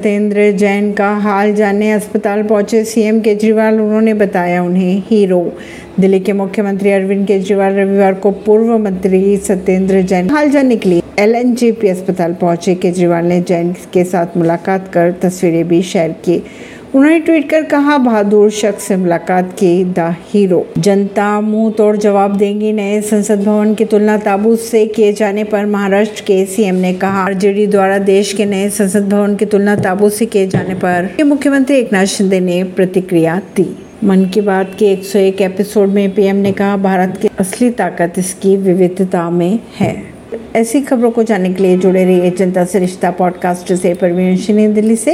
सत्येंद्र जैन का हाल जानने अस्पताल पहुँचे सीएम केजरीवाल, उन्होंने बताया उन्हें हीरो। दिल्ली के मुख्यमंत्री अरविंद केजरीवाल रविवार को पूर्व मंत्री सत्येंद्र जैन हाल जानने के लिए एल अस्पताल पहुँचे। केजरीवाल ने जैन के साथ मुलाकात कर तस्वीरें भी शेयर की। उन्होंने ट्वीट कर कहा, बहादुर शख्स से मुलाकात की द हीरो। जनता मुँह तोड़ जवाब देंगी। नए संसद भवन की तुलना ताबूत से किए जाने पर महाराष्ट्र के सीएम ने कहा, आरजेडी द्वारा देश के नए संसद भवन की तुलना ताबूत से किए जाने पर मुख्यमंत्री एक नाथ शिंदे ने प्रतिक्रिया दी। मन की बात के 101 एपिसोड में पीएम ने कहा, भारत की असली ताकत इसकी विविधता में है। ऐसी खबरों को जानने के लिए जुड़े रहिए जनता से रिश्ता पॉडकास्ट से। परवीन दिल्ली से।